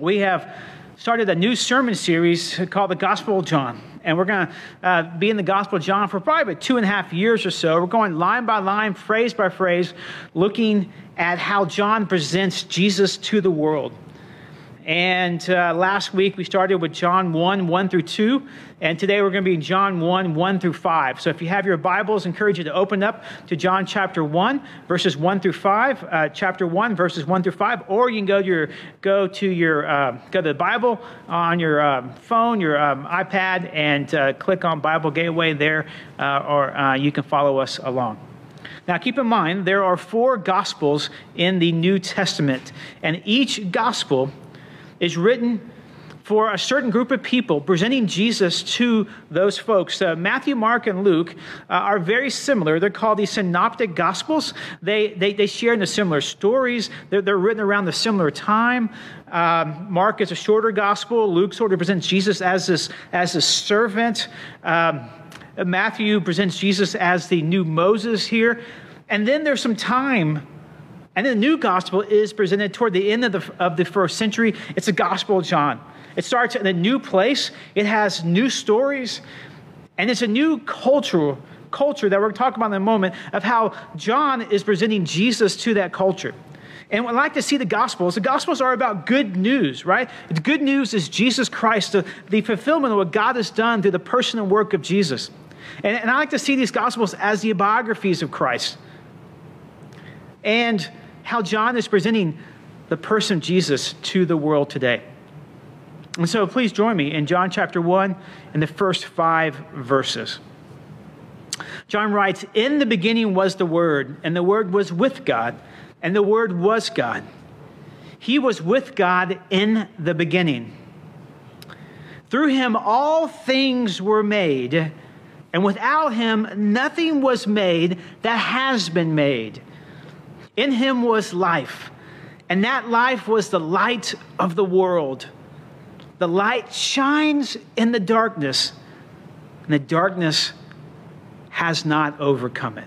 we have started a new sermon series called the Gospel of John. And we're going to uh, be in the Gospel of John for probably about two and a half years or so. We're going line by line, phrase by phrase, looking at how John presents Jesus to the world. And uh, last week we started with John 1, 1 through 2. And today we're going to be in John 1, 1 through 5. So if you have your Bibles, I encourage you to open up to John chapter 1, verses 1 through 5. Uh, chapter 1, verses 1 through 5. Or you can go to your, go to your, uh, go to the Bible on your um, phone, your um, iPad, and uh, click on Bible Gateway there, uh, or uh, you can follow us along. Now, keep in mind, there are four Gospels in the New Testament, and each Gospel is written for a certain group of people, presenting Jesus to those folks. Uh, Matthew, Mark, and Luke uh, are very similar. They're called the Synoptic Gospels. They, they, they share in the similar stories, they're, they're written around the similar time. Um, Mark is a shorter gospel. Luke sort of presents Jesus as this, as a servant. Um, Matthew presents Jesus as the new Moses here. And then there's some time and then the new gospel is presented toward the end of the, of the first century. It's the Gospel of John. It starts in a new place, it has new stories, and it's a new cultural culture that we're going to talk about in a moment of how John is presenting Jesus to that culture. And I like to see the Gospels. The Gospels are about good news, right? The good news is Jesus Christ, the, the fulfillment of what God has done through the person and work of Jesus. And, and I like to see these Gospels as the biographies of Christ. And how John is presenting the person Jesus to the world today. And so please join me in John chapter 1 in the first five verses. John writes, In the beginning was the Word, and the Word was with God, and the Word was God. He was with God in the beginning. Through him all things were made, and without him nothing was made that has been made. In him was life, and that life was the light of the world. The light shines in the darkness, and the darkness has not overcome it.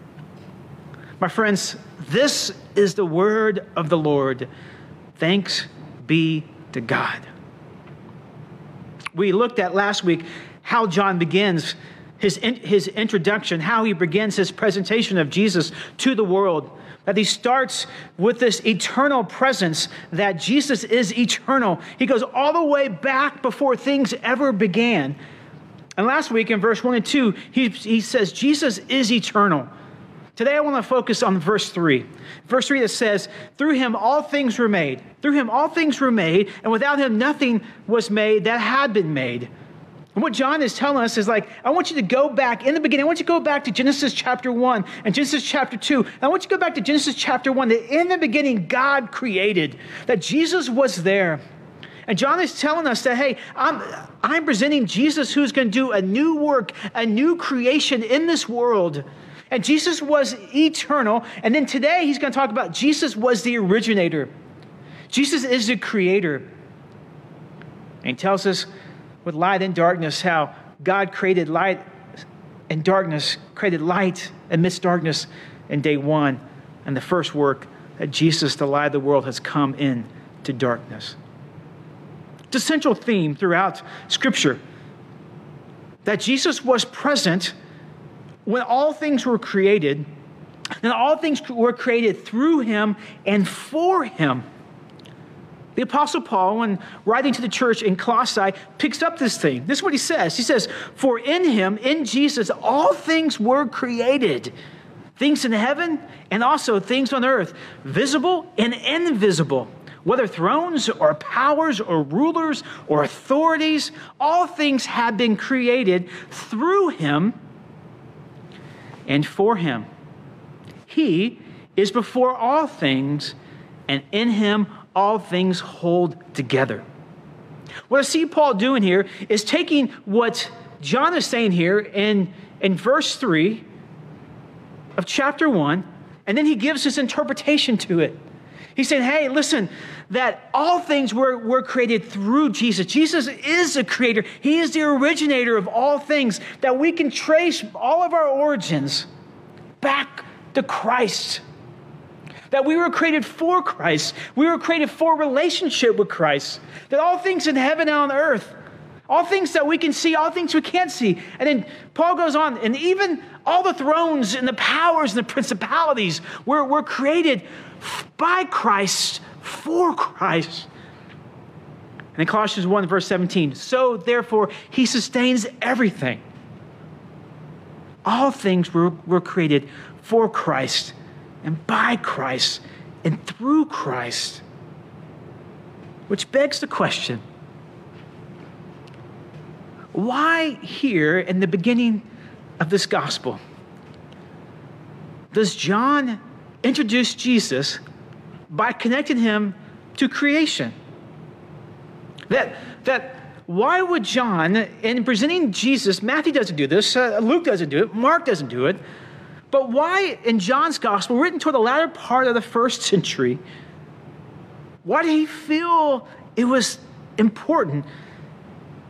My friends, this is the word of the Lord. Thanks be to God. We looked at last week how John begins his, his introduction, how he begins his presentation of Jesus to the world. That he starts with this eternal presence, that Jesus is eternal. He goes all the way back before things ever began. And last week in verse 1 and 2, he, he says, Jesus is eternal. Today I want to focus on verse 3. Verse 3 that says, Through him all things were made. Through him all things were made, and without him nothing was made that had been made. And what John is telling us is like, I want you to go back in the beginning. I want you to go back to Genesis chapter 1 and Genesis chapter 2. And I want you to go back to Genesis chapter 1 that in the beginning God created, that Jesus was there. And John is telling us that, hey, I'm, I'm presenting Jesus who's going to do a new work, a new creation in this world. And Jesus was eternal. And then today he's going to talk about Jesus was the originator. Jesus is the creator. And he tells us with light and darkness, how God created light and darkness, created light amidst darkness in day one. And the first work that Jesus, the light of the world, has come in to darkness. It's a central theme throughout Scripture that Jesus was present when all things were created, and all things were created through him and for him. The Apostle Paul, when writing to the church in Colossae, picks up this thing. This is what he says. He says, For in him, in Jesus, all things were created things in heaven and also things on earth, visible and invisible, whether thrones or powers or rulers or authorities, all things have been created through him and for him. He is before all things, and in him all things hold together. What I see Paul doing here is taking what John is saying here in, in verse 3 of chapter 1, and then he gives his interpretation to it. He's saying, hey, listen, that all things were, were created through Jesus. Jesus is the creator, He is the originator of all things, that we can trace all of our origins back to Christ. That we were created for Christ. We were created for relationship with Christ. That all things in heaven and on earth, all things that we can see, all things we can't see. And then Paul goes on, and even all the thrones and the powers and the principalities were, were created by Christ, for Christ. And in Colossians 1, verse 17, so therefore he sustains everything. All things were, were created for Christ and by Christ and through Christ. Which begs the question why here in the beginning of this gospel does John introduce Jesus by connecting him to creation? That, that why would John, in presenting Jesus, Matthew doesn't do this, uh, Luke doesn't do it, Mark doesn't do it, but why in John's gospel, written toward the latter part of the first century, why did he feel it was important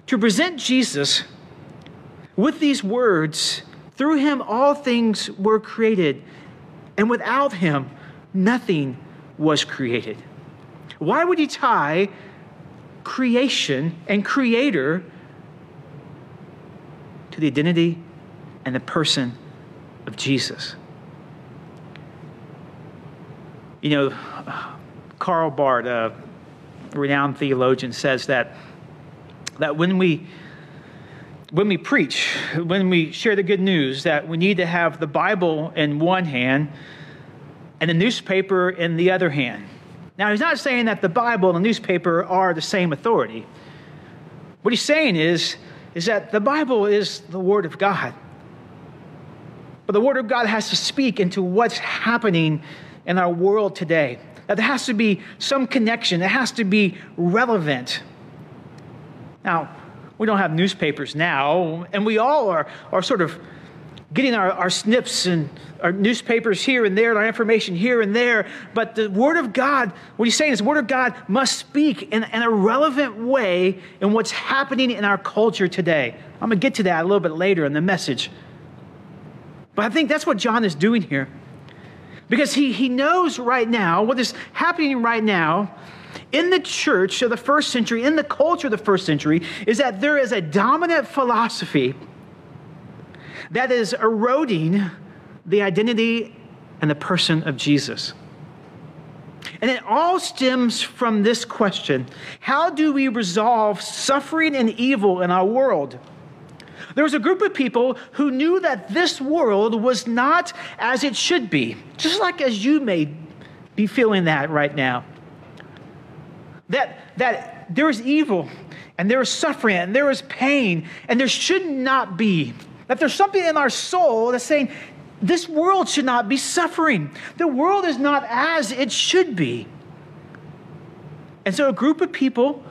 to present Jesus with these words? Through him, all things were created, and without him, nothing was created. Why would he tie creation and creator to the identity and the person of Jesus. You know, Karl Barth, a renowned theologian, says that, that when we when we preach, when we share the good news, that we need to have the Bible in one hand and the newspaper in the other hand. Now, he's not saying that the Bible and the newspaper are the same authority. What he's saying is, is that the Bible is the Word of God. The Word of God has to speak into what's happening in our world today. That there has to be some connection, it has to be relevant. Now, we don't have newspapers now, and we all are, are sort of getting our, our snips and our newspapers here and there, and our information here and there. But the Word of God, what he's saying is, the Word of God must speak in, in a relevant way in what's happening in our culture today. I'm going to get to that a little bit later in the message. But I think that's what John is doing here. Because he, he knows right now what is happening right now in the church of the first century, in the culture of the first century, is that there is a dominant philosophy that is eroding the identity and the person of Jesus. And it all stems from this question How do we resolve suffering and evil in our world? There was a group of people who knew that this world was not as it should be, just like as you may be feeling that right now. That, that there is evil and there is suffering and there is pain and there should not be. That there's something in our soul that's saying, this world should not be suffering. The world is not as it should be. And so a group of people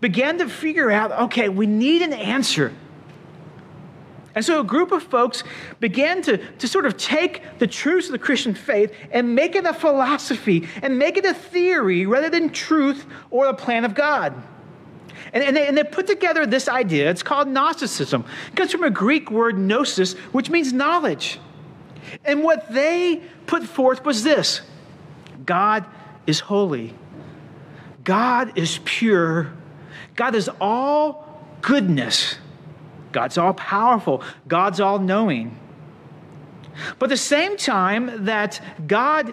began to figure out okay, we need an answer. And so a group of folks began to, to sort of take the truths of the Christian faith and make it a philosophy and make it a theory rather than truth or the plan of God. And, and, they, and they put together this idea. It's called Gnosticism. It comes from a Greek word gnosis, which means knowledge. And what they put forth was this God is holy, God is pure, God is all goodness. God's all powerful, God's all knowing. But at the same time that God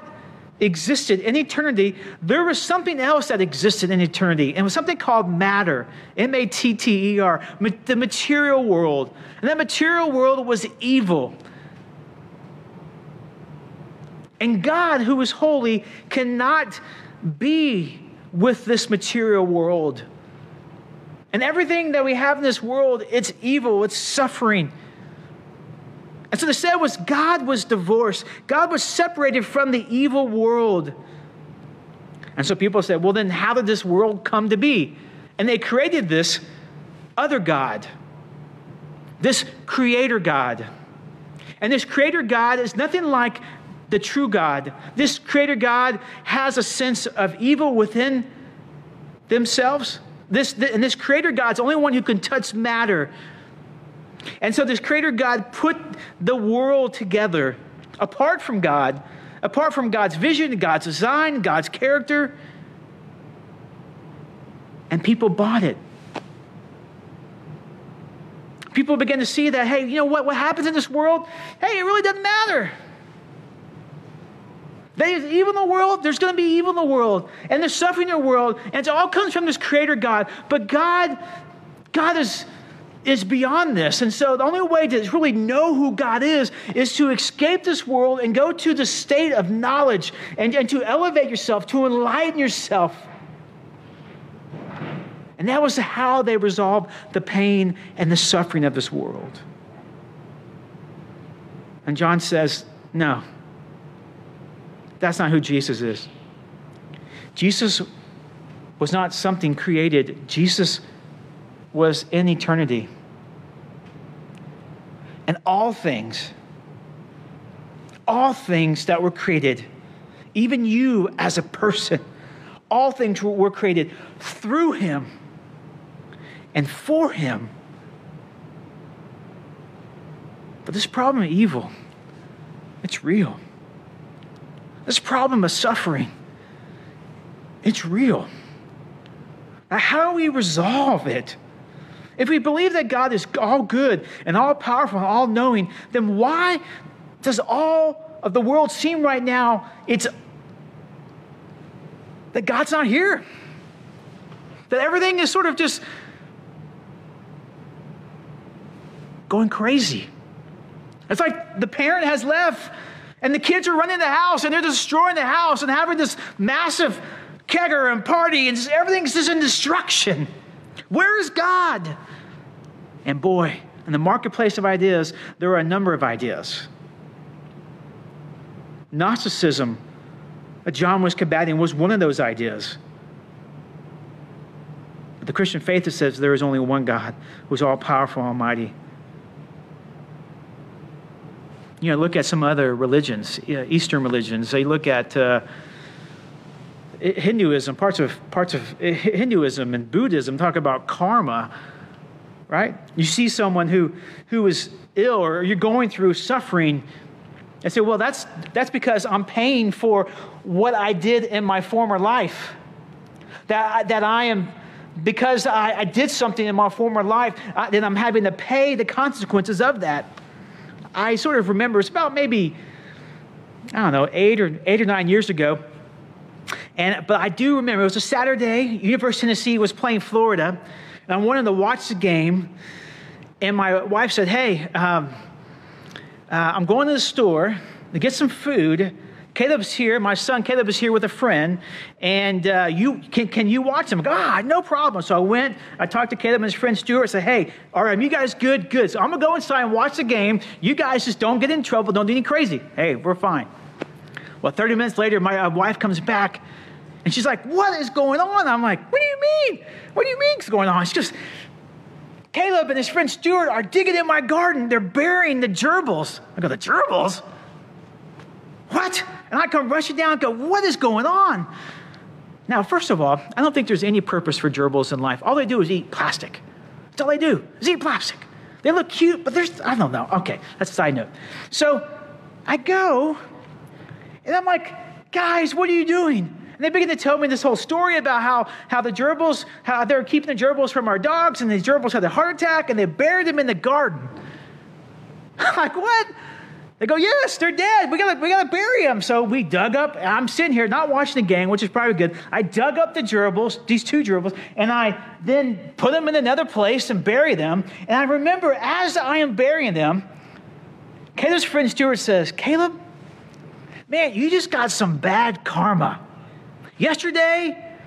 existed in eternity, there was something else that existed in eternity. And it was something called matter M A T T E R, the material world. And that material world was evil. And God, who is holy, cannot be with this material world. And everything that we have in this world, it's evil, it's suffering. And so the said was God was divorced. God was separated from the evil world. And so people said, well, then how did this world come to be? And they created this other God, this creator God. And this creator God is nothing like the true God. This creator God has a sense of evil within themselves this, and this creator God's the only one who can touch matter. And so this creator God put the world together apart from God apart from God's vision, God's design, God's character. And people bought it. People began to see that, hey, you know what, what happens in this world? Hey, it really doesn't matter. There's evil in the world, there's going to be evil in the world, and there's suffering in the world, and it all comes from this creator God. But God, God is, is beyond this. And so the only way to really know who God is is to escape this world and go to the state of knowledge and, and to elevate yourself, to enlighten yourself. And that was how they resolved the pain and the suffering of this world. And John says, no, that's not who Jesus is. Jesus was not something created, Jesus was in eternity. And all things, all things that were created, even you as a person, all things were created through him and for him. But this problem of evil, it's real. This problem of suffering, it's real. How do we resolve it? If we believe that God is all good and all powerful and all knowing, then why does all of the world seem right now it's that God's not here? That everything is sort of just going crazy. It's like the parent has left and the kids are running the house and they're destroying the house and having this massive kegger and party and just, everything's just in destruction. Where is God? And boy, in the marketplace of ideas, there are a number of ideas. Gnosticism, that John was combating, was one of those ideas. But the Christian faith that says there is only one God who's all powerful, almighty, you know, look at some other religions, Eastern religions. They look at uh, Hinduism, parts of parts of Hinduism and Buddhism talk about karma. Right? You see someone who who is ill or you're going through suffering, and say, "Well, that's that's because I'm paying for what I did in my former life. That that I am." Because I, I did something in my former life, I, then I'm having to pay the consequences of that. I sort of remember it's about maybe, I don't know, eight or eight or nine years ago. And, but I do remember it was a Saturday. University of Tennessee was playing Florida, and I wanted to watch the game. And my wife said, "Hey, um, uh, I'm going to the store to get some food. Caleb's here. My son Caleb is here with a friend, and uh, you can can you watch him? Ah, no problem. So I went. I talked to Caleb and his friend Stuart. I said, hey, all right, you guys good? Good. So I'm gonna go inside and watch the game. You guys just don't get in trouble. Don't do anything crazy. Hey, we're fine. Well, 30 minutes later, my uh, wife comes back, and she's like, "What is going on?" I'm like, "What do you mean? What do you mean is going on?" She just Caleb and his friend Stuart are digging in my garden. They're burying the gerbils. I go, the gerbils? What? And I come rushing down and go, What is going on? Now, first of all, I don't think there's any purpose for gerbils in life. All they do is eat plastic. That's all they do, is eat plastic. They look cute, but there's, I don't know. Okay, that's a side note. So I go, and I'm like, guys, what are you doing? And they begin to tell me this whole story about how, how the gerbils, how they're keeping the gerbils from our dogs, and the gerbils had a heart attack, and they buried them in the garden. I'm like, what? They go, yes, they're dead. We gotta, we gotta bury them. So we dug up. I'm sitting here not watching the gang, which is probably good. I dug up the gerbils, these two gerbils, and I then put them in another place and bury them. And I remember as I am burying them, Caleb's friend Stuart says, Caleb, man, you just got some bad karma. Yesterday,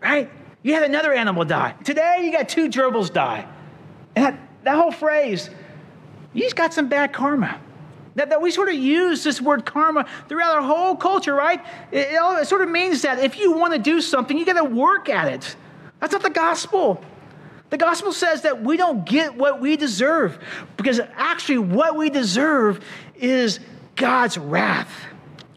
right? You had another animal die. Today, you got two gerbils die. And that, that whole phrase, just got some bad karma. That, that we sort of use this word karma throughout our whole culture, right? It, it, it sort of means that if you want to do something, you got to work at it. That's not the gospel. The gospel says that we don't get what we deserve because actually, what we deserve is God's wrath.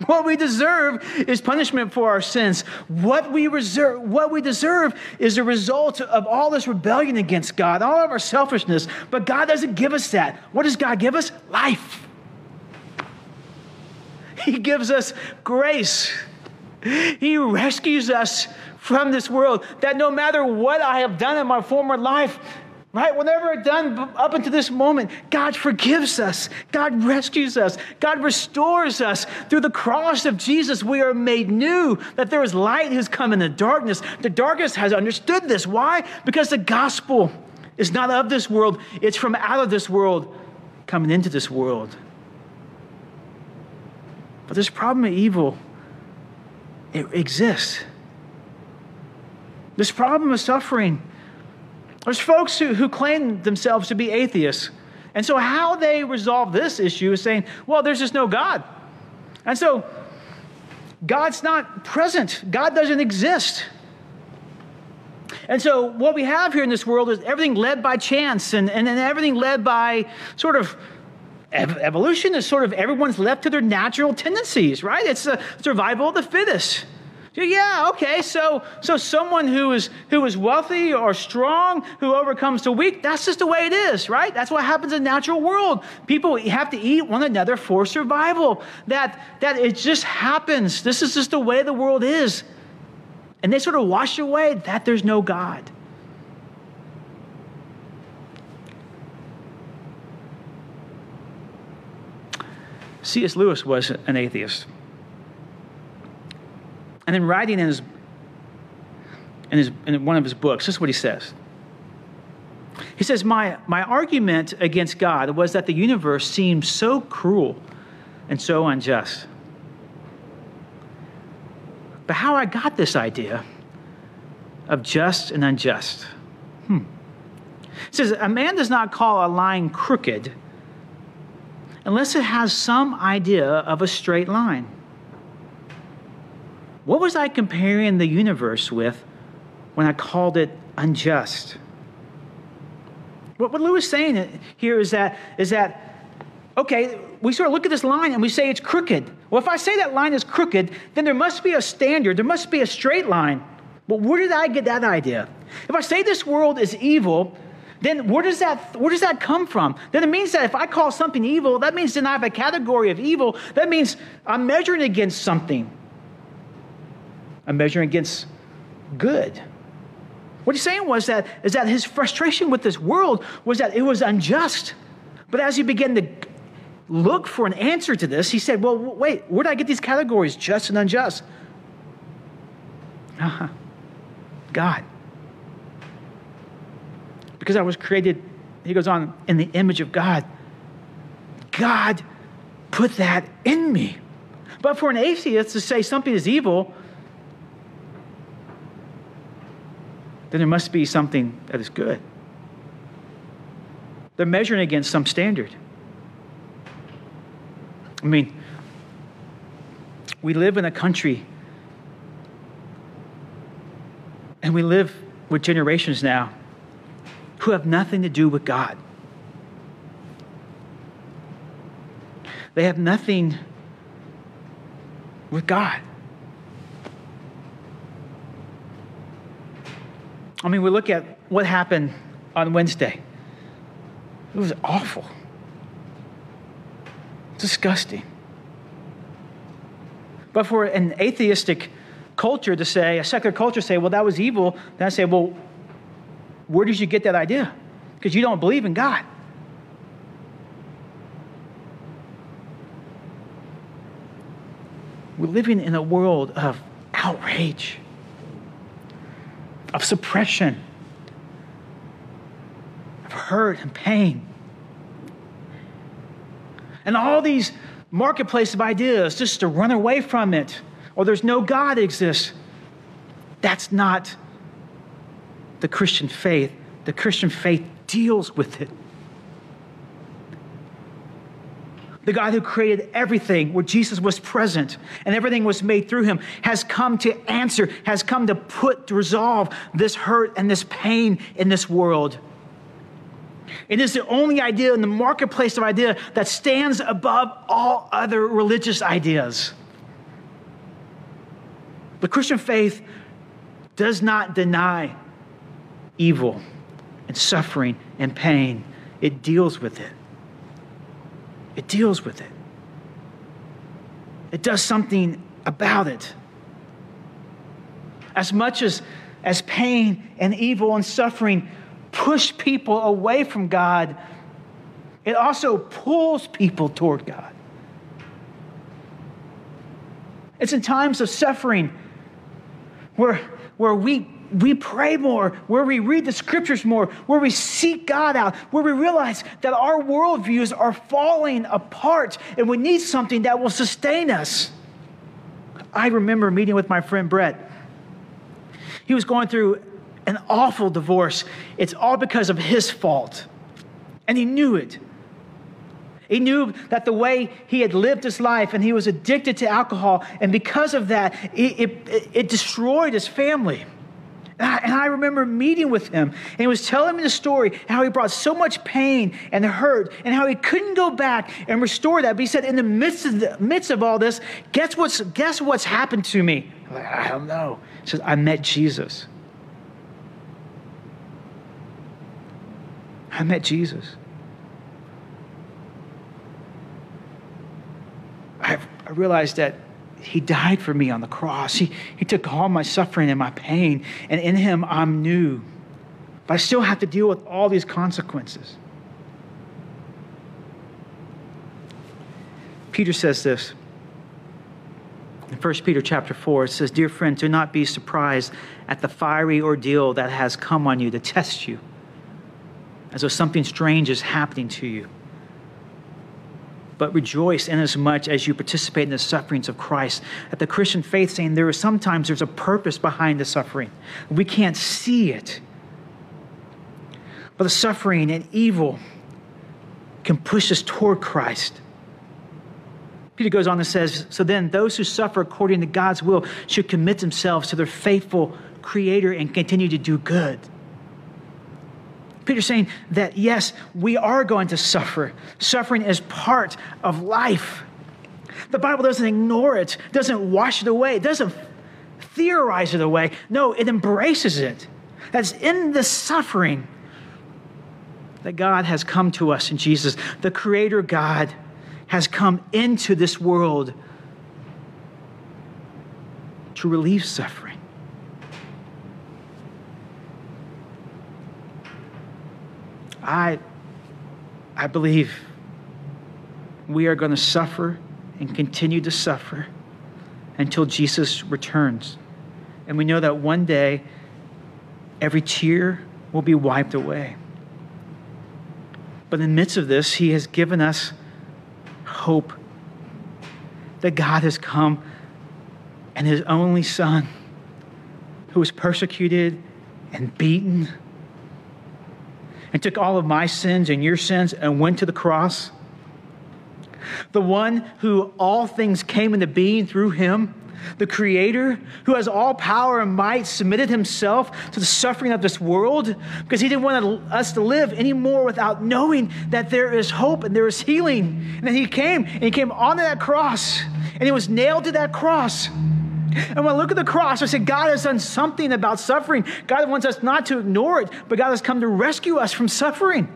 What we deserve is punishment for our sins. What we, reserve, what we deserve is a result of all this rebellion against God, all of our selfishness. But God doesn't give us that. What does God give us? Life. He gives us grace. He rescues us from this world. That no matter what I have done in my former life, right, whatever done up until this moment, God forgives us. God rescues us. God restores us. Through the cross of Jesus, we are made new. That there is light who's come in the darkness. The darkness has understood this. Why? Because the gospel is not of this world, it's from out of this world coming into this world. But this problem of evil, it exists. This problem of suffering. There's folks who, who claim themselves to be atheists. And so, how they resolve this issue is saying, well, there's just no God. And so, God's not present, God doesn't exist. And so, what we have here in this world is everything led by chance and, and, and everything led by sort of evolution is sort of everyone's left to their natural tendencies, right? It's the survival of the fittest. Yeah, okay. So, so someone who is who is wealthy or strong, who overcomes the weak, that's just the way it is, right? That's what happens in the natural world. People have to eat one another for survival. That that it just happens. This is just the way the world is. And they sort of wash away that there's no God. C.S. Lewis was an atheist. And in writing in his, in, his, in one of his books, this is what he says. He says, my, my argument against God was that the universe seemed so cruel and so unjust. But how I got this idea of just and unjust. Hmm. It says, a man does not call a line crooked unless it has some idea of a straight line. What was I comparing the universe with when I called it unjust? What, what Lewis is saying here is that, is that, okay, we sort of look at this line and we say it's crooked. Well, if I say that line is crooked, then there must be a standard, there must be a straight line. But where did I get that idea? If I say this world is evil, then where does that where does that come from? Then it means that if I call something evil, that means then I have a category of evil. That means I'm measuring against something. I'm measuring against good. What he's saying was that is that his frustration with this world was that it was unjust. But as he began to look for an answer to this, he said, Well, wait, where did I get these categories, just and unjust? Uh-huh. God because I was created, he goes on, in the image of God. God put that in me. But for an atheist to say something is evil, then there must be something that is good. They're measuring against some standard. I mean, we live in a country and we live with generations now who have nothing to do with God. They have nothing with God. I mean, we look at what happened on Wednesday. It was awful, disgusting. But for an atheistic culture to say, a secular culture to say, well, that was evil, then I say, well, where did you get that idea? Because you don't believe in God. We're living in a world of outrage, of suppression, of hurt and pain. And all these marketplace of ideas just to run away from it, or there's no God exists. That's not the Christian faith, the Christian faith deals with it. The God who created everything, where Jesus was present and everything was made through him, has come to answer, has come to put, to resolve this hurt and this pain in this world. It is the only idea in the marketplace of idea that stands above all other religious ideas. The Christian faith does not deny evil and suffering and pain. It deals with it. It deals with it. it does something about it. As much as, as pain and evil and suffering push people away from God, it also pulls people toward God. It's in times of suffering where, where we, we pray more, where we read the scriptures more, where we seek God out, where we realize that our worldviews are falling apart and we need something that will sustain us. I remember meeting with my friend Brett. He was going through an awful divorce. It's all because of his fault. And he knew it. He knew that the way he had lived his life and he was addicted to alcohol, and because of that, it, it, it destroyed his family. And I, and I, remember meeting with him, and he was telling me the story how he brought so much pain and hurt, and how he couldn't go back and restore that. But he said, in the midst of, the, midst of all this, guess what's, guess what's happened to me? I'm like, I don't know. He says, I met Jesus. I met Jesus. I, I realized that he died for me on the cross. He, he took all my suffering and my pain, and in him I'm new. But I still have to deal with all these consequences. Peter says this. In 1 Peter chapter 4, it says, Dear friends, do not be surprised at the fiery ordeal that has come on you to test you, as though something strange is happening to you but rejoice inasmuch as you participate in the sufferings of Christ. At the Christian faith saying there is sometimes there's a purpose behind the suffering. We can't see it. But the suffering and evil can push us toward Christ. Peter goes on and says, So then, those who suffer according to God's will should commit themselves to their faithful Creator and continue to do good. Peter's saying that yes, we are going to suffer. Suffering is part of life. The Bible doesn't ignore it, doesn't wash it away, doesn't theorize it away. No, it embraces it. That's in the suffering that God has come to us in Jesus. The Creator God has come into this world to relieve suffering. I, I believe we are going to suffer and continue to suffer until Jesus returns. And we know that one day every tear will be wiped away. But in the midst of this, He has given us hope that God has come and His only Son, who was persecuted and beaten and took all of my sins and your sins and went to the cross? The one who all things came into being through him, the Creator, who has all power and might, submitted himself to the suffering of this world because he didn't want us to live anymore without knowing that there is hope and there is healing. And then he came and he came onto that cross and he was nailed to that cross. And when I look at the cross, I say, God has done something about suffering. God wants us not to ignore it, but God has come to rescue us from suffering.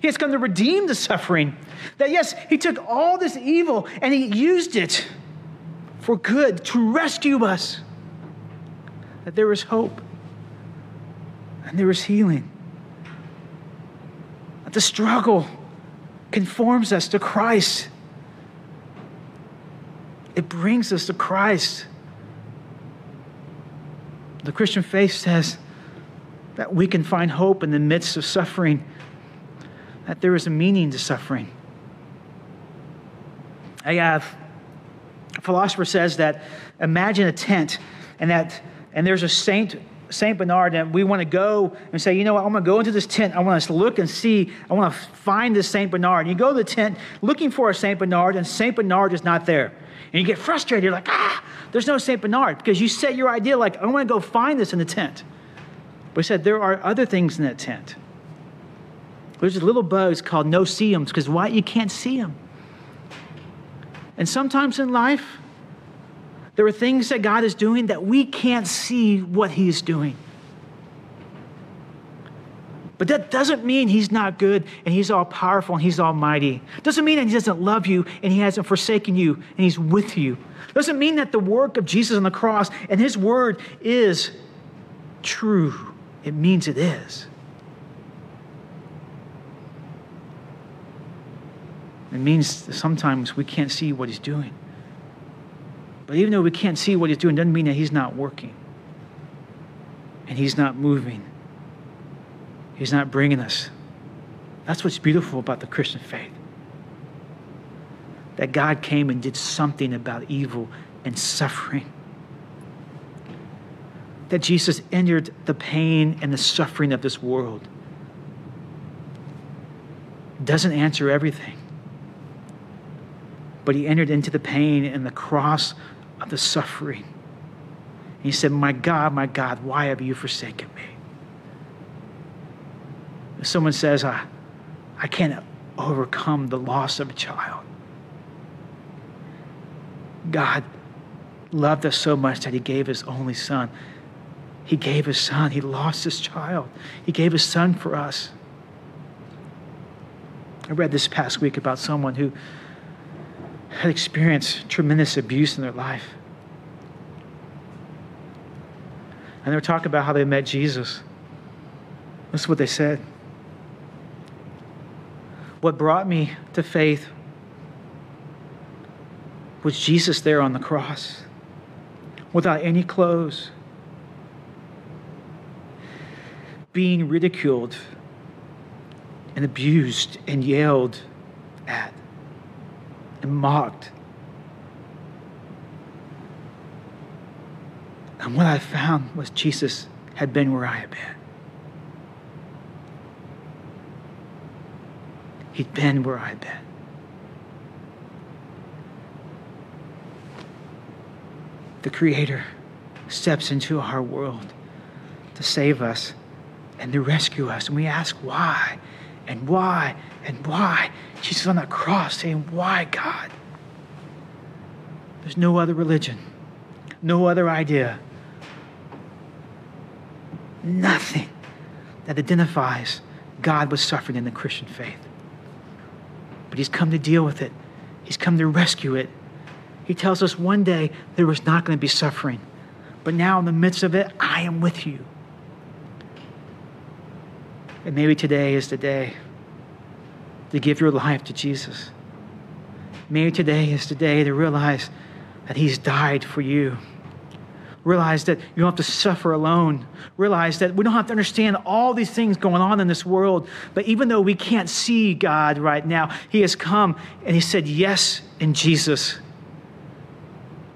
He has come to redeem the suffering. That, yes, He took all this evil and He used it for good to rescue us. That there is hope and there is healing. That the struggle conforms us to Christ, it brings us to Christ. The Christian faith says that we can find hope in the midst of suffering, that there is a meaning to suffering. A uh, philosopher says that imagine a tent and that and there's a saint Saint Bernard, and we want to go and say, you know what, I'm going to go into this tent. I want to look and see. I want to find this Saint Bernard. And you go to the tent looking for a Saint Bernard, and Saint Bernard is not there. And you get frustrated. You're like, ah, there's no St. Bernard because you set your idea like, I want to go find this in the tent. But he said, there are other things in that tent. There's little bugs called no-see-ums because why? You can't see them. And sometimes in life, there are things that God is doing that we can't see what He's doing. But that doesn't mean he's not good and he's all powerful and he's almighty. Doesn't mean that he doesn't love you and he hasn't forsaken you and he's with you. Doesn't mean that the work of Jesus on the cross and his word is true. It means it is. It means that sometimes we can't see what he's doing. But even though we can't see what he's doing, doesn't mean that he's not working and he's not moving. He's not bringing us. That's what's beautiful about the Christian faith. That God came and did something about evil and suffering. That Jesus entered the pain and the suffering of this world. Doesn't answer everything. But he entered into the pain and the cross of the suffering. He said, My God, my God, why have you forsaken me? Someone says, I, I can't overcome the loss of a child, God loved us so much that he gave his only son. He gave his son. He lost his child. He gave his son for us. I read this past week about someone who had experienced tremendous abuse in their life. And they were talking about how they met Jesus. This is what they said. What brought me to faith was Jesus there on the cross without any clothes, being ridiculed and abused and yelled at and mocked. And what I found was Jesus had been where I had been. He'd been where I'd been. The Creator steps into our world to save us and to rescue us. And we ask why and why and why. Jesus on that cross saying, Why, God? There's no other religion, no other idea, nothing that identifies God with suffering in the Christian faith. But He's come to deal with it, He's come to rescue it. He tells us one day there was not going to be suffering, but now in the midst of it, I am with you. And maybe today is the day to give your life to Jesus. Maybe today is the day to realize that He's died for you. Realize that you don't have to suffer alone. Realize that we don't have to understand all these things going on in this world. But even though we can't see God right now, He has come and He said yes in Jesus.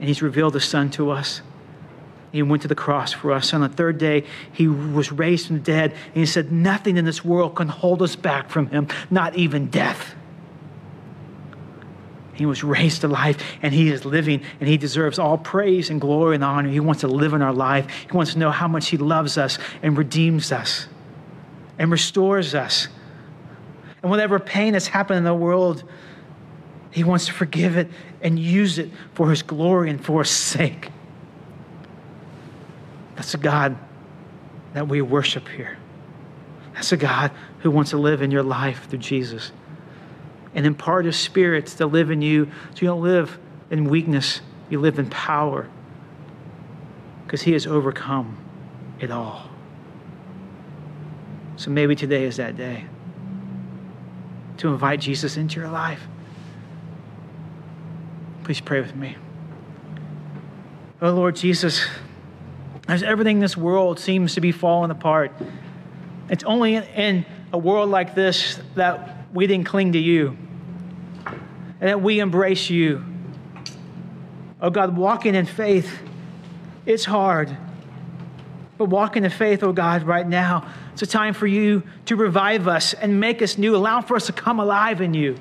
And He's revealed the Son to us. He went to the cross for us. On the third day, he was raised from the dead. And he said, Nothing in this world can hold us back from him, not even death. He was raised to life and he is living and he deserves all praise and glory and honor. He wants to live in our life. He wants to know how much he loves us and redeems us and restores us. And whatever pain has happened in the world, he wants to forgive it and use it for his glory and for his sake. That's a God that we worship here. That's a God who wants to live in your life through Jesus and impart his spirit to live in you so you don't live in weakness, you live in power because he has overcome it all. So maybe today is that day to invite Jesus into your life. Please pray with me. Oh Lord Jesus, as everything in this world seems to be falling apart, it's only in a world like this that we didn't cling to you and that we embrace you. Oh God, walking in faith, it's hard. But walking in faith, oh God, right now, it's a time for you to revive us and make us new, allow for us to come alive in you.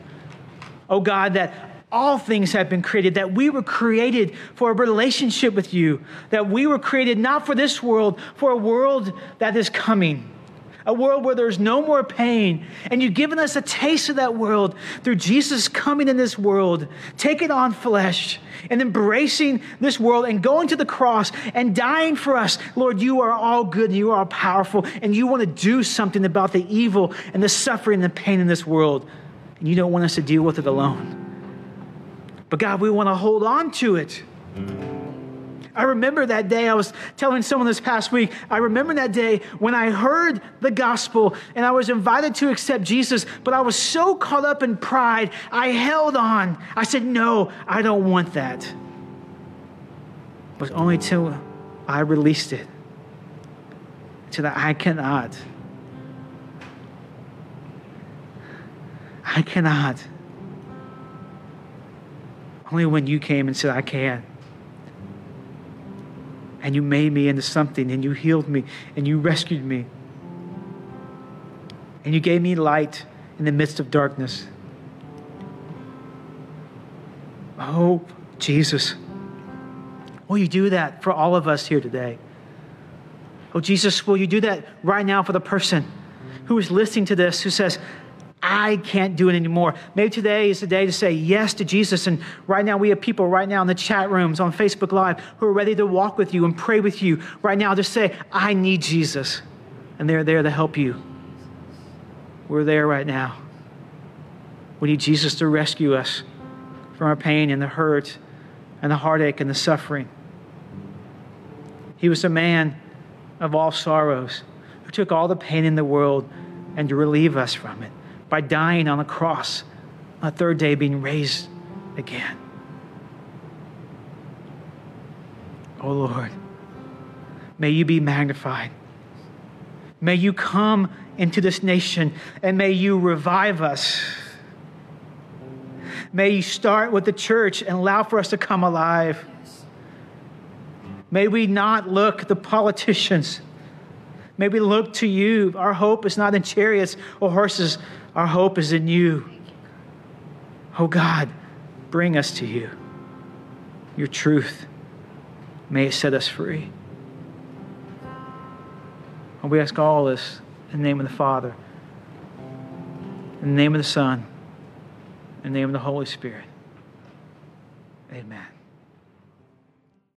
Oh God, that all things have been created, that we were created for a relationship with you, that we were created not for this world, for a world that is coming, a world where there's no more pain. And you've given us a taste of that world through Jesus coming in this world, taking on flesh, and embracing this world and going to the cross and dying for us. Lord, you are all good and you are all powerful, and you want to do something about the evil and the suffering and the pain in this world. And you don't want us to deal with it alone. But God, we want to hold on to it. I remember that day, I was telling someone this past week, I remember that day when I heard the gospel and I was invited to accept Jesus, but I was so caught up in pride, I held on. I said, No, I don't want that. But only till I released it, till that I cannot. I cannot. Only when you came and said, I can and you made me into something and you healed me and you rescued me. And you gave me light in the midst of darkness. Oh, Jesus, will you do that for all of us here today? Oh, Jesus, will you do that right now for the person who is listening to this who says, I can't do it anymore. Maybe today is the day to say yes to Jesus. And right now, we have people right now in the chat rooms on Facebook Live who are ready to walk with you and pray with you. Right now, just say, I need Jesus. And they're there to help you. We're there right now. We need Jesus to rescue us from our pain and the hurt and the heartache and the suffering. He was a man of all sorrows who took all the pain in the world and to relieve us from it by dying on the cross, on the third day being raised again. Oh Lord, may you be magnified. May you come into this nation and may you revive us. May you start with the church and allow for us to come alive. May we not look at the politicians. May we look to you. Our hope is not in chariots or horses, our hope is in you. Oh God, bring us to you. Your truth, may it set us free. And we ask all this in the name of the Father, in the name of the Son, in the name of the Holy Spirit. Amen.